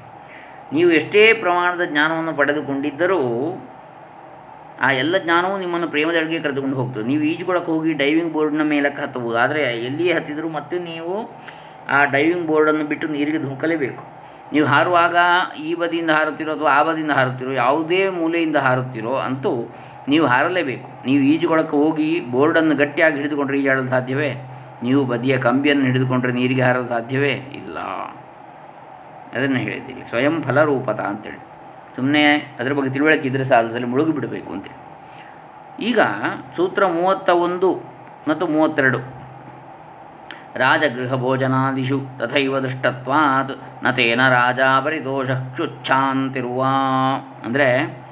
ನೀವು ಎಷ್ಟೇ ಪ್ರಮಾಣದ ಜ್ಞಾನವನ್ನು ಪಡೆದುಕೊಂಡಿದ್ದರೂ ಆ ಎಲ್ಲ ಜ್ಞಾನವೂ ನಿಮ್ಮನ್ನು ಪ್ರೇಮದೊಳಗೆ ಕರೆದುಕೊಂಡು ಹೋಗ್ತದೆ. ನೀವು ಈಜುಕೊಳಕ್ಕೆ ಹೋಗಿ ಡೈವಿಂಗ್ ಬೋರ್ಡ್ನ ಮೇಲಕ್ಕೆ ಹತ್ತಬಹುದು. ಆದರೆ ಎಲ್ಲಿಯೇ ಹತ್ತಿದರೂ ಮತ್ತೆ ನೀವು ಆ ಡೈವಿಂಗ್ ಬೋರ್ಡನ್ನು ಬಿಟ್ಟು ನೀರಿಗೆ ಧುಮುಕಲೇಬೇಕು ನೀವು ಹಾರುವಾಗ ಈ ಬದಿಯಿಂದ ಹಾರುತ್ತೀರೋ ಅಥವಾ ಆ ಬದಿಯಿಂದ ಹಾರುತ್ತೀರೋ ಯಾವುದೇ ಮೂಲೆಯಿಂದ ಹಾರುತ್ತೀರೋ ಅಂತೂ ನೀವು ಹಾರಲೇಬೇಕು. ನೀವು ಈಜುಕೊಳಕ್ಕೆ ಹೋಗಿ ಬೋರ್ಡನ್ನು ಗಟ್ಟಿಯಾಗಿ ಹಿಡಿದುಕೊಂಡ್ರೆ ಈಜಾಡಲು ಸಾಧ್ಯವೇ? ನೀವು ಬದಿಯ ಕಂಬಿಯನ್ನು ಹಿಡಿದುಕೊಂಡ್ರೆ ನೀರಿಗೆ ಹಾರಲು ಸಾಧ್ಯವೇ? ಇಲ್ಲ. ಅದನ್ನು ಹೇಳಿದ್ದೀವಿ ಸ್ವಯಂ ಫಲರೂಪತ ಅಂತೇಳಿ. ಸುಮ್ಮನೆ ಅದರ ಬಗ್ಗೆ ತಿಳುವಳಿಕೆ ಇದ್ದರೆ ಸಾಲದಲ್ಲಿ ಮುಳುಗಿ ಬಿಡಬೇಕು ಅಂತೇಳಿ. ಈಗ ಸೂತ್ರ ಮೂವತ್ತ ಒಂದು ಮತ್ತು ಮೂವತ್ತೆರಡು. ಭೋಜನಾದಿಷು ತಥೈವ ದೃಷ್ಟತ್ವಾತ್ ನತೇನ ರಾಜಾ ಪರಿದೋಷ ಕ್ಷುಚ್ಛಾಂತಿರುವ ಅಂದರೆ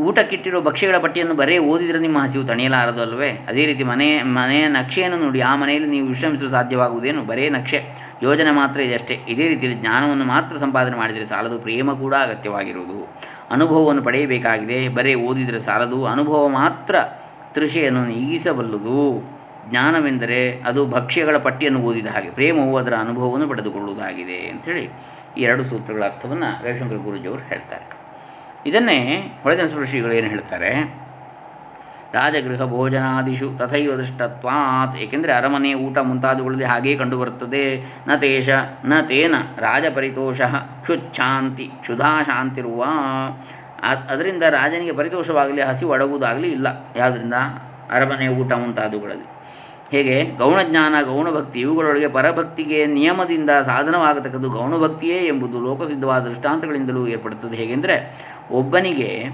ಊಟಕ್ಕಿಟ್ಟಿರೋ ಭಕ್ಷ್ಯಗಳ ಪಟ್ಟಿಯನ್ನು ಬರೇ ಓದಿದರೆ ನಿಮ್ಮ ಹಸಿವು ತಣಿಯಲಾರದು ಅಲ್ವೇ? ಅದೇ ರೀತಿ ಮನೆ ಮನೆಯ ನಕ್ಷೆಯನ್ನು ನೋಡಿ ಆ ಮನೆಯಲ್ಲಿ ನೀವು ವಿಶ್ರಮಿಸಲು ಸಾಧ್ಯವಾಗುವುದೇನು? ಬರೇ ನಕ್ಷೆ. ಯೋಜನೆ ಮಾತ್ರ ಇದೆ ಅಷ್ಟೇ. ಇದೇ ರೀತಿಯಲ್ಲಿ ಜ್ಞಾನವನ್ನು ಮಾತ್ರ ಸಂಪಾದನೆ ಮಾಡಿದರೆ ಸಾಲದು. ಪ್ರೇಮ ಕೂಡ ಅಗತ್ಯವಾಗಿರುವುದು. ಅನುಭವವನ್ನು ಪಡೆಯಬೇಕಾಗಿದೆ. ಬರೇ ಓದಿದರೆ ಸಾಲದು. ಅನುಭವ ಮಾತ್ರ ತೃಷೆಯನ್ನು ನೀಗಿಸಬಲ್ಲದು. ಜ್ಞಾನವೆಂದರೆ ಅದು ಭಕ್ಷ್ಯಗಳ ಪಟ್ಟಿಯನ್ನು ಓದಿದ ಹಾಗೆ, ಪ್ರೇಮವು ಅದರ ಅನುಭವವನ್ನು ಪಡೆದುಕೊಳ್ಳುವುದಾಗಿದೆ ಅಂಥೇಳಿ ಈ ಎರಡು ಸೂತ್ರಗಳ ಅರ್ಥವನ್ನು ರವಿಶಂಕರ ಗುರುಜಿಯವರು ಹೇಳ್ತಾರೆ. ಇದನ್ನೇ ಹೊಳೆದ ಶ್ರೀಗಳು ಏನು ಹೇಳ್ತಾರೆ? ರಾಜಗೃಹ ಭೋಜನಾದಿಷು ತಥೈವ ದೃಷ್ಟತ್ವಾತ್, ಏಕೆಂದರೆ ಅರಮನೆ ಊಟ ಮುಂತಾದವುಗಳಲ್ಲಿ ಹಾಗೇ ಕಂಡುಬರುತ್ತದೆ. ನ ತೇಷ, ನ ತೇನ ರಾಜಪರಿತೋಷ ಕ್ಷುಚ್ಛಾಂತಿ ಕ್ಷುಧಾ ಶಾಂತಿರುವ ಅದರಿಂದ ರಾಜನಿಗೆ ಪರಿತೋಷವಾಗಲಿ, ಹಸಿವು ಅಡಗುವುದಾಗಲಿ ಇಲ್ಲ. ಯಾವುದರಿಂದ? ಅರಮನೆ ಊಟ ಮುಂತಾದವುಗಳಲ್ಲಿ. ಹೇಗೆ? ಗೌಣಜ್ಞಾನ, ಗೌಣಭಕ್ತಿ ಇವುಗಳೊಳಗೆ ಪರಭಕ್ತಿಗೆ ನಿಯಮದಿಂದ ಸಾಧನವಾಗತಕ್ಕದ್ದು ಗೌಣಭಕ್ತಿಯೇ ಎಂಬುದು ಲೋಕಸಿದ್ಧವಾದ ದೃಷ್ಟಾಂತಗಳಿಂದಲೂ ಏರ್ಪಡುತ್ತದೆ. ಹೇಗೆಂದರೆ, ಒಬ್ಬನಿಗೆ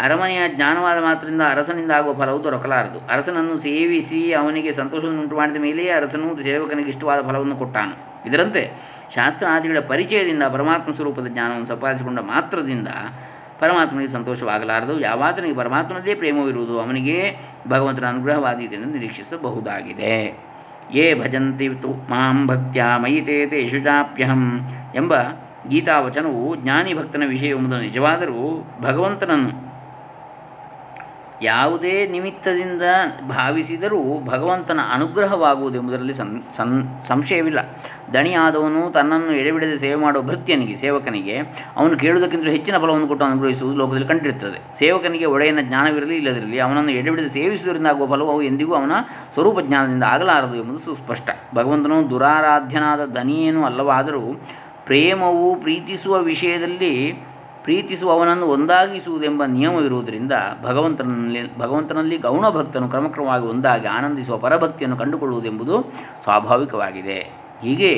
ಅರಮನೆಯ ಜ್ಞಾನವಾದ ಮಾತ್ರದಿಂದ ಅರಸನಿಂದ ಆಗುವ ಫಲವು ದೊರಕಲಾರದು. ಅರಸನನ್ನು ಸೇವಿಸಿ ಅವನಿಗೆ ಸಂತೋಷವನ್ನು ಉಂಟು ಮಾಡಿದ ಮೇಲೆಯೇ ಅರಸನು ಸೇವಕನಿಗೆ ಇಷ್ಟವಾದ ಫಲವನ್ನು ಕೊಟ್ಟಾನು. ಇದರಂತೆ ಶಾಸ್ತ್ರಾದಿಗಳ ಪರಿಚಯದಿಂದ ಪರಮಾತ್ಮ ಸ್ವರೂಪದ ಜ್ಞಾನವನ್ನು ಸಂಪಾದಿಸಿಕೊಂಡ ಮಾತ್ರದಿಂದ ಪರಮಾತ್ಮನಿಗೆ ಸಂತೋಷವಾಗಲಾರದು. ಯಾವಾತನಿಗೆ ಪರಮಾತ್ಮನದೇ ಪ್ರೇಮವಿರುವುದು ಅವನಿಗೆ ಭಗವಂತನ ಅನುಗ್ರಹವಾದೀತೆಂದು ನಿರೀಕ್ಷಿಸಬಹುದಾಗಿದೆ. ಯೇ ಭಜಂತಿ ತು ಮಾಂ ಭಕ್ತ್ಯಾ ಮಯಿತೇ ತೇಷು ಎಂಬ ಗೀತಾವಚನವು ಜ್ಞಾನಿ ಭಕ್ತನ ವಿಷಯ ಎಂಬುದು ನಿಜವಾದರೂ ಭಗವಂತನನ್ನು ಯಾವುದೇ ನಿಮಿತ್ತದಿಂದ ಭಾವಿಸಿದರೂ ಭಗವಂತನ ಅನುಗ್ರಹವಾಗುವುದೆಂಬುದರಲ್ಲಿ ಸಂ ಸಂ, ಸಂಶಯವಿಲ್ಲ. ದಣಿಯಾದವನು ತನ್ನನ್ನು ಎಡೆಬಿಡದೆ ಸೇವೆ ಮಾಡುವ ಭೃತ್ಯನಿಗೆ, ಸೇವಕನಿಗೆ, ಅವನು ಕೇಳುವುದಕ್ಕಿಂತ ಹೆಚ್ಚಿನ ಫಲವನ್ನು ಕೊಟ್ಟು ಅನುಗ್ರಹಿಸುವುದು ಲೋಕದಲ್ಲಿ ಕಂಡಿರುತ್ತದೆ. ಸೇವಕನಿಗೆ ಒಡೆಯನ ಜ್ಞಾನವಿರಲಿ ಇಲ್ಲದಿರಲಿ, ಅವನನ್ನು ಎಡೆಬಿಡದೆ ಸೇವಿಸುವುದರಿಂದ ಆಗುವ ಫಲವು ಅವು ಎಂದಿಗೂ ಅವನ ಸ್ವರೂಪ ಜ್ಞಾನದಿಂದ ಆಗಲಾರದು ಎಂಬುದು ಸುಸ್ಪಷ್ಟ. ಭಗವಂತನು ದುರಾರಾಧ್ಯನಾದ ದನಿಯೇನೂ ಅಲ್ಲವಾದರೂ ಪ್ರೇಮವು ಪ್ರೀತಿಸುವ ವಿಷಯದಲ್ಲಿ ಪ್ರೀತಿಸುವವನನ್ನು ಒಂದಾಗಿಸುವುದೆಂಬ ನಿಯಮವಿರುವುದರಿಂದ ಭಗವಂತನಲ್ಲಿ ಭಗವಂತನಲ್ಲಿ ಗೌಣ ಭಕ್ತನು ಕ್ರಮಕ್ರಮವಾಗಿ ಒಂದಾಗಿ ಆನಂದಿಸುವ ಪರಭಕ್ತಿಯನ್ನು ಕಂಡುಕೊಳ್ಳುವುದೆಂಬುದು ಸ್ವಾಭಾವಿಕವಾಗಿದೆ. ಹೀಗೆ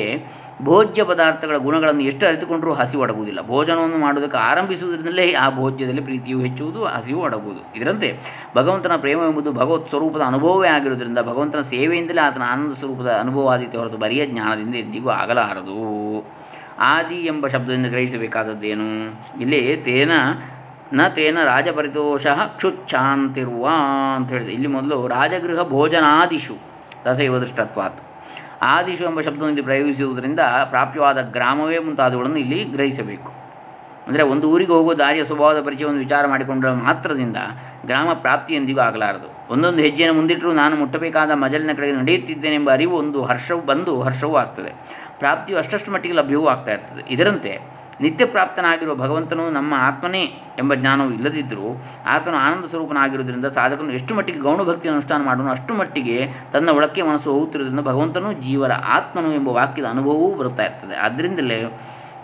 ಭೋಜ್ಯ ಪದಾರ್ಥಗಳ ಗುಣಗಳನ್ನು ಎಷ್ಟು ಅರಿತುಕೊಂಡರೂ ಹಸಿವು ಅಡಗುವುದಿಲ್ಲ. ಭೋಜನವನ್ನು ಮಾಡುವುದಕ್ಕೆ ಆರಂಭಿಸುವುದರಿಂದಲೇ ಆ ಭೋಜ್ಯದಲ್ಲಿ ಪ್ರೀತಿಯು ಹೆಚ್ಚುವುದು, ಹಸಿವು ಅಡಗುವುದು. ಇದರಂತೆ ಭಗವಂತನ ಪ್ರೇಮ ಎಂಬುದು ಭಗವತ್ ಸ್ವರೂಪದ ಅನುಭವವೇ ಆಗಿರುವುದರಿಂದ ಭಗವಂತನ ಸೇವೆಯಿಂದಲೇ ಆತನ ಆನಂದ ಸ್ವರೂಪದ ಅನುಭವ ಆದಿತ್ಯ ಹೊರತು ಬರಿಯ ಜ್ಞಾನದಿಂದ ಎಂದಿಗೂ ಆಗಲಾರದು. ಆದಿ ಎಂಬ ಶಬ್ದದಿಂದ ಗ್ರಹಿಸಬೇಕಾದದ್ದೇನು ಇಲ್ಲಿ ತೇನ, ನ ತೇನ ರಾಜಪರಿತೋಷ ಕ್ಷುಚ್ಛಾಂತಿರುವ ಅಂತ ಹೇಳಿದೆ. ಇಲ್ಲಿ ಮೊದಲು ರಾಜಗೃಹ ಭೋಜನಾದಿಷು, ತಥೈವ ದೃಷ್ಟತ್ವಾತ್. ಆದಿಶು ಎಂಬ ಶಬ್ದವನ್ನು ಪ್ರಯೋಗಿಸುವುದರಿಂದ ಪ್ರಾಪ್ಯವಾದ ಗ್ರಾಮವೇ ಮುಂತಾದವುಗಳನ್ನು ಇಲ್ಲಿ ಗ್ರಹಿಸಬೇಕು. ಅಂದರೆ ಒಂದು ಊರಿಗೆ ಹೋಗುವ ದಾರಿಯ ಸ್ವಭಾವದ ಪರಿಚಯವನ್ನು ವಿಚಾರ ಮಾಡಿಕೊಂಡ ಮಾತ್ರದಿಂದ ಗ್ರಾಮ ಪ್ರಾಪ್ತಿಯೊಂದಿಗೂ ಆಗಲಾರದು. ಒಂದೊಂದು ಹೆಜ್ಜೆಯನ್ನು ಮುಂದಿಟ್ಟರೂ ನಾನು ಮುಟ್ಟಬೇಕಾದ ಮಜಲಿನ ಕಡೆಗೆ ನಡೆಯುತ್ತಿದ್ದೇನೆಂಬ ಅರಿವು ಒಂದು ಹರ್ಷವು ಬಂದು ಹರ್ಷವೂ ಆಗ್ತದೆ. ಪ್ರಾಪ್ತಿಯು ಅಷ್ಟಷ್ಟು ಮಟ್ಟಿಗೆ ಲಭ್ಯವೂ ಆಗ್ತಾ ಇರ್ತದೆ. ಇದರಂತೆ ನಿತ್ಯ ಪ್ರಾಪ್ತನಾಗಿರುವ ಭಗವಂತನು ನಮ್ಮ ಆತ್ಮನೇ ಎಂಬ ಜ್ಞಾನವು ಇಲ್ಲದಿದ್ದರೂ ಆತನು ಆನಂದ ಸ್ವರೂಪನಾಗಿರುವುದರಿಂದ ಸಾಧಕನು ಎಷ್ಟು ಮಟ್ಟಿಗೆ ಗೌಣಭಕ್ತಿಯನ್ನು ಅನುಷ್ಠಾನ ಮಾಡೋನು ಅಷ್ಟು ಮಟ್ಟಿಗೆ ತನ್ನ ಒಳಕ್ಕೆ ಮನಸ್ಸು ಹೋಗುತ್ತಿರುವುದರಿಂದ ಭಗವಂತನು ಜೀವರ ಆತ್ಮನು ಎಂಬ ವಾಕ್ಯದ ಅನುಭವವೂ ಬರುತ್ತಾ ಇರ್ತದೆ. ಆದ್ದರಿಂದಲೇ,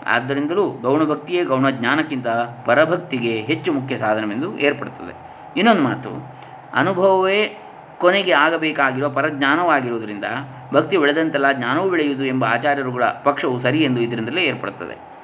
ಆದ್ದರಿಂದಲೂ ಗೌಣಭಕ್ತಿಯೇ ಗೌಣ ಜ್ಞಾನಕ್ಕಿಂತ ಪರಭಕ್ತಿಗೆ ಹೆಚ್ಚು ಮುಖ್ಯ ಸಾಧನವೆಂದು ಏರ್ಪಡುತ್ತದೆ. ಇನ್ನೊಂದು ಮಾತು, ಅನುಭವವೇ ಕೊನೆಗೆ ಆಗಬೇಕಾಗಿರುವ ಪರಜ್ಞಾನವಾಗಿರುವುದರಿಂದ ಭಕ್ತಿ ಬೆಳೆದಂತೆಲ್ಲ ಜ್ಞಾನವೂ ಬೆಳೆಯುವುದು ಎಂಬ ಆಚಾರ್ಯರುಗಳ ಪಕ್ಷವು ಸರಿ ಎಂದು ಇದರಿಂದಲೇ ಏರ್ಪಡುತ್ತದೆ.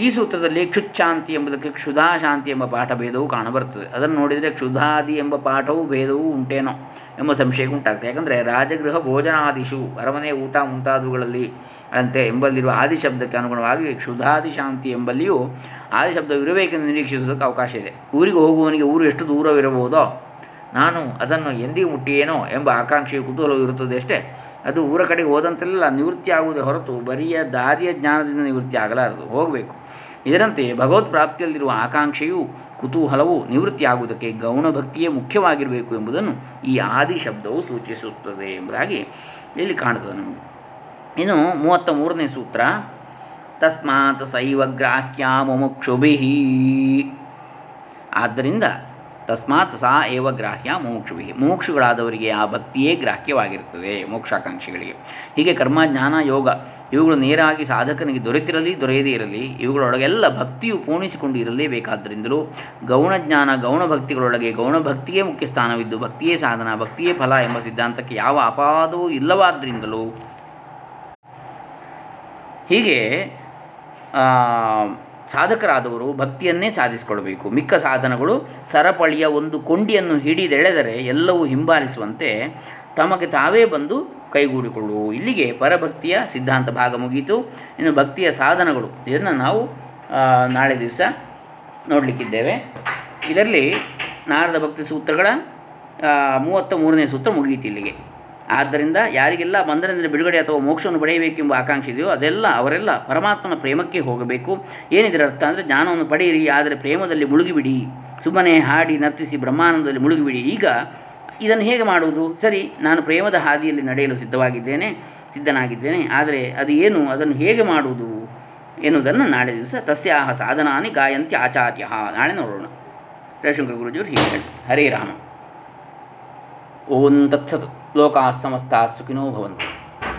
ಈ ಸೂತ್ರದಲ್ಲಿ ಕ್ಷುಚ್ಛಾಂತಿ ಎಂಬುದಕ್ಕೆ ಕ್ಷುಧಾಶಾಂತಿ ಎಂಬ ಪಾಠ ಭೇದವು ಕಾಣಬರುತ್ತದೆ. ಅದನ್ನು ನೋಡಿದರೆ ಕ್ಷುಧಾದಿ ಎಂಬ ಪಾಠವು ಭೇದವೂ ಉಂಟೇನೋ ಎಂಬ ಸಂಶಯ ಉಂಟಾಗ್ತದೆ. ಯಾಕಂದರೆ ರಾಜಗೃಹ ಭೋಜನಾದಿಶು, ಅರಮನೆ ಊಟ ಮುಂತಾದವುಗಳಲ್ಲಿ ಅಂತೆ ಎಂಬಲ್ಲಿರುವ ಆದಿ ಶಬ್ದಕ್ಕೆ ಅನುಗುಣವಾಗಿ ಕ್ಷುಧಾದಿ ಶಾಂತಿ ಎಂಬಲ್ಲಿಯೂ ಆದಿ ಶಬ್ದವಿರಬೇಕೆಂದು ನಿರೀಕ್ಷಿಸುವುದಕ್ಕೆ ಅವಕಾಶ ಇದೆ. ಊರಿಗೆ ಹೋಗುವವನಿಗೆ ಊರು ಎಷ್ಟು ದೂರವಿರಬಹುದೋ ನಾನು ಅದನ್ನು ಎಂದಿಗೂ ಮುಟ್ಟಿಯೇನೋ ಎಂಬ ಆಕಾಂಕ್ಷೆಯು ಕುತೂಹಲವು ಇರುತ್ತದೆ ಅಷ್ಟೇ. ಅದು ಊರ ಕಡೆಗೆ ಹೋದಂತೆಲ್ಲ ನಿವೃತ್ತಿ ಆಗುವುದೇ ಹೊರತು ಬರಿಯ ದಾರಿಯ ಜ್ಞಾನದಿಂದ ನಿವೃತ್ತಿ ಆಗಲಾರದು. ಹೋಗಬೇಕು. ಇದರಂತೆ ಭಗವತ್ ಪ್ರಾಪ್ತಿಯಲ್ಲಿರುವ ಆಕಾಂಕ್ಷೆಯು ಕುತೂಹಲವು ನಿವೃತ್ತಿಯಾಗುವುದಕ್ಕೆ ಗೌಣಭಕ್ತಿಯೇ ಮುಖ್ಯವಾಗಿರಬೇಕು ಎಂಬುದನ್ನು ಈ ಆದಿ ಶಬ್ದವು ಸೂಚಿಸುತ್ತದೆ ಎಂಬುದಾಗಿ ಇಲ್ಲಿ ಕಾಣುತ್ತದೆ ನಮಗೆ. ಇನ್ನು ಮೂವತ್ತ ಮೂರನೇ ಸೂತ್ರ. ತಸ್ಮಾತ್ ಸೈವ ಗ್ರಾಹ್ಯ ಆದ್ದರಿಂದ ತಸ್ಮಾತ್ ಸಾ ಏವ ಗ್ರಾಹ್ಯ ಮೋಕ್ಷವಿ ಮುಮುಕ್ಷುಗಳಾದವರಿಗೆ ಆ ಭಕ್ತಿಯೇ ಗ್ರಾಹ್ಯವಾಗಿರುತ್ತದೆ ಮೋಕ್ಷಾಕಾಂಕ್ಷಿಗಳಿಗೆ. ಹೀಗೆ ಕರ್ಮ, ಜ್ಞಾನ, ಯೋಗ ಇವುಗಳು ನೇರವಾಗಿ ಸಾಧಕನಿಗೆ ದೊರೆತಿರಲಿ, ದೊರೆಯದೇ ಇರಲಿ, ಇವುಗಳೊಳಗೆಲ್ಲ ಭಕ್ತಿಯು ಪೂರ್ಣಿಸಿಕೊಂಡು ಇರಲೇಬೇಕಾದ್ದರಿಂದಲೂ ಗೌಣಜ್ಞಾನ ಗೌಣಭಕ್ತಿಗಳೊಳಗೆ ಗೌಣಭಕ್ತಿಯೇ ಮುಖ್ಯ ಸ್ಥಾನವಿದ್ದು ಭಕ್ತಿಯೇ ಸಾಧನ, ಭಕ್ತಿಯೇ ಫಲ ಎಂಬ ಸಿದ್ಧಾಂತಕ್ಕೆ ಯಾವ ಅಪವಾದವೂ ಇಲ್ಲವಾದ್ದರಿಂದಲೂ. ಹೀಗೆ ಸಾಧಕರಾದವರು ಭಕ್ತಿಯನ್ನೇ ಸಾಧಿಸಿಕೊಳ್ಬೇಕು. ಮಿಕ್ಕ ಸಾಧನಗಳು ಸರಪಳಿಯ ಒಂದು ಕೊಂಡಿಯನ್ನು ಹಿಡಿದೆಳೆದರೆ ಎಲ್ಲವೂ ಹಿಂಬಾಲಿಸುವಂತೆ ತಮಗೆ ತಾವೇ ಬಂದು ಕೈಗೂಡಿಕೊಳ್ಳುವು ಇಲ್ಲಿಗೆ ಪರಭಕ್ತಿಯ ಸಿದ್ಧಾಂತ ಭಾಗ ಮುಗಿಯಿತು ಇನ್ನು ಭಕ್ತಿಯ ಸಾಧನಗಳು, ಇದನ್ನು ನಾವು ನಾಳೆ ದಿವಸ ನೋಡಲಿಕ್ಕಿದ್ದೇವೆ. ಇದರಲ್ಲಿ ನಾರದ ಭಕ್ತಿ ಸೂತ್ರಗಳ ಮೂವತ್ತ ಮೂರನೇ ಸೂತ್ರ ಮುಗಿಯಿತು ಇಲ್ಲಿಗೆ. ಆದ್ದರಿಂದ ಯಾರಿಗೆಲ್ಲ ಬಂಧನದಿಂದ ಬಿಡುಗಡೆ ಅಥವಾ ಮೋಕ್ಷವನ್ನು ಪಡೆಯಬೇಕೆಂಬ ಆಕಾಂಕ್ಷೆ ಇದೆಯೋ ಅದೆಲ್ಲ ಅವರೆಲ್ಲ ಪರಮಾತ್ಮನ ಪ್ರೇಮಕ್ಕೆ ಹೋಗಬೇಕು. ಏನಿದರ ಅರ್ಥ ಅಂದರೆ ಜ್ಞಾನವನ್ನು ಪಡೆಯಿರಿ, ಆದರೆ ಪ್ರೇಮದಲ್ಲಿ ಮುಳುಗಿಬಿಡಿ. ಸುಮ್ಮನೆ ಹಾಡಿ ನರ್ತಿಸಿ ಬ್ರಹ್ಮಾನಂದದಲ್ಲಿ ಮುಳುಗಿಬಿಡಿ. ಈಗ ಇದನ್ನು ಹೇಗೆ ಮಾಡುವುದು? ಸರಿ, ನಾನು ಪ್ರೇಮದ ಹಾದಿಯಲ್ಲಿ ನಡೆಯಲು ಸಿದ್ಧವಾಗಿದ್ದೇನೆ, ಸಿದ್ಧನಾಗಿದ್ದೇನೆ, ಆದರೆ ಅದು ಏನು? ಅದನ್ನು ಹೇಗೆ ಮಾಡುವುದು? ಎನ್ನುವುದನ್ನು ನಾಳೆ ದಿವಸ ತಸ್ಯಾಹ ಸಾಧನಾನಿ ಗಾಯಂತಿ ಆಚಾರ್ಯ. ನಾಳೆ ನೋಡೋಣ. ರವಿಶಂಕರ್ ಗುರುಜಿಯವರು ಹೀಗೆ ಹರೇ ರಾಮ. ಓಂ ತತ್ಸತ್ ಲೋಕಾಃ ಸಮಸ್ತಾಃ ಸುಖಿನೋ ಭವಂತು